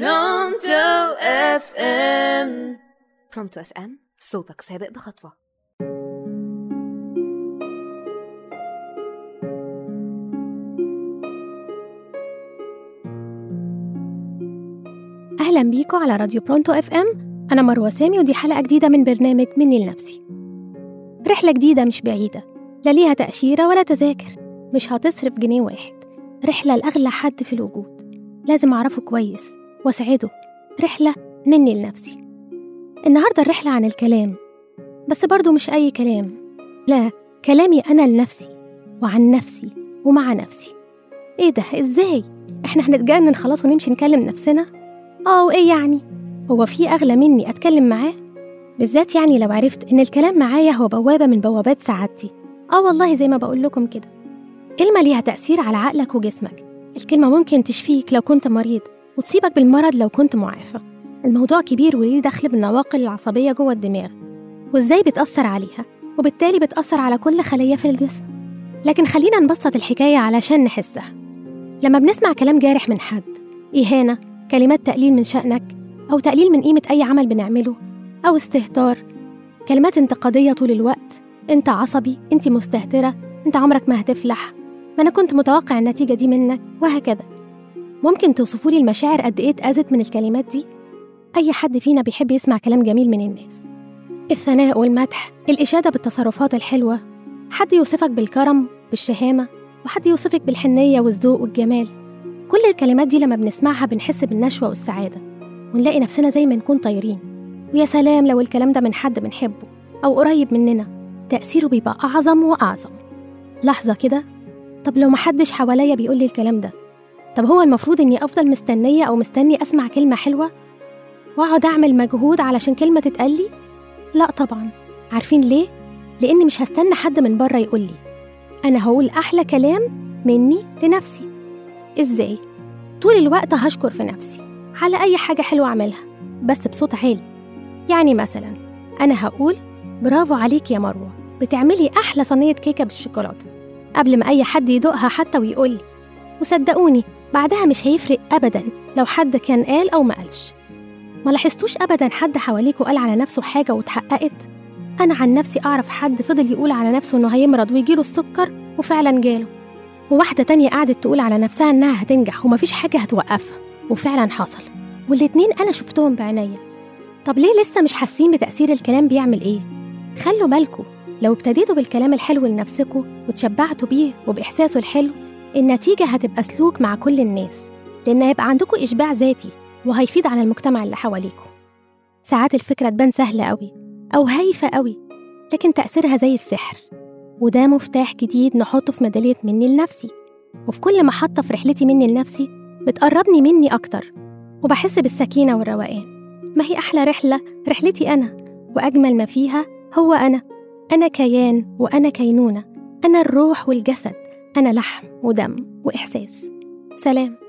برونتو FM برونتو FM صوتك سابق بخطوة. أهلا بيكم على راديو برونتو FM أنا مروة سامي ودي حلقة جديدة من برنامج مني لنفسي. رحلة جديدة مش بعيدة لا ليها تأشيرة ولا تذاكر مش هتصرف جنيه واحد. رحلة لأغلى حد في الوجود. لازم أعرفه كويس. وأسعده رحلة مني لنفسي. النهاردة الرحلة عن الكلام. بس برضو مش أي كلام. لا كلامي أنا لنفسي وعن نفسي ومع نفسي. إيه ده؟ إزاي؟ إحنا هنتجنن خلاص ونمشي نكلم نفسنا؟ آه وإيه يعني؟ هو في أغلى مني أتكلم معاه؟ بالذات يعني لو عرفت إن الكلام معايا هو بوابة من بوابات سعادتي. آه والله زي ما بقول لكم كده. كلمة ليها تأثير على عقلك وجسمك؟ الكلمة ممكن تشفيك لو كنت مريض. وتسيبك بالمرض لو كنت معافى الموضوع كبير وليه دخل بالنواقل العصبية جوه الدماغ. وإزاي بتأثر عليها؟ وبالتالي بتأثر على كل خلية في الجسم. لكن خلينا نبسط الحكاية علشان نحسها. لما بنسمع كلام جارح من حد إهانة كلمات تقليل من شأنك أو تقليل من قيمة أي عمل بنعمله أو استهتار كلمات انتقادية طول الوقت أنت عصبي أنت مستهترة أنت عمرك ما هتفلح ما أنا كنت متوقع النتيجة دي منك وهكذا. ممكن توصفولي المشاعر قد إيه اتأذت من الكلمات دي؟ أي حد فينا بيحب يسمع كلام جميل من الناس. الثناء والمدح الإشادة بالتصرفات الحلوة حد يوصفك بالكرم بالشهامة وحد يوصفك بالحنية والذوق والجمال. كل الكلمات دي لما بنسمعها بنحس بالنشوة والسعادة ونلاقي نفسنا زي ما نكون طايرين. ويا سلام لو الكلام ده من حد بنحبه أو قريب مننا. تأثيره بيبقى أعظم وأعظم. لحظة كده طب لو محدش حواليا بيقول لي الكلام ده طب هو المفروض إني أفضل مستنية أو مستني أسمع كلمة حلوة؟ وأقعد أعمل مجهود علشان كلمة تتقلي لا طبعا. عارفين ليه؟ لأني مش هستنى حد من بره يقول لي. أنا هقول أحلى كلام مني لنفسي. إزاي؟ طول الوقت هشكر في نفسي على أي حاجة حلوة أعملها بس بصوت عالي. يعني مثلا أنا هقول برافو عليك يا مروة بتعملي أحلى صينية كيكة بالشوكولاتة قبل ما أي حد يدوقها حتى ويقول لي. وصدقوني بعدها مش هيفرق أبدا لو حد كان قال أو ما قالش. ما لاحظتوش أبدا حد حواليكوا قال على نفسه حاجة واتحققت؟ أنا عن نفسي أعرف حد فضل يقول على نفسه إنه هيمرض ويجيله السكر وفعلا جاله. وواحدة تانية قعدت تقول على نفسها إنها هتنجح ومفيش حاجة هتوقفها. وفعلا حصل. والاتنين أنا شفتهم بعينيا. طب ليه لسه مش حاسين بتأثير الكلام بيعمل إيه؟ خلوا بالكوا لو ابتديتوا بالكلام الحلو لنفسكوا وتشبعتوا بيه وبإحساسه الحلو النتيجة هتبقى سلوك مع كل الناس لأن هيبقى عندكوا إشباع ذاتي وهيفيد على المجتمع اللي حواليكوا ساعات الفكرة تبان سهلة قوي أو هايفة قوي لكن تأثيرها زي السحر وده مفتاح جديد نحطه في ميدالية مني لنفسي. وفي كل محطة في رحلتي مني لنفسي بتقربني مني أكتر وبحس بالسكينة والروقان. ما هي أحلى رحلة؟ رحلتي أنا وأجمل ما فيها هو أنا. أنا كيان وأنا كينونة أنا الروح والجسد. أنا لحم ودم وإحساس. سلام.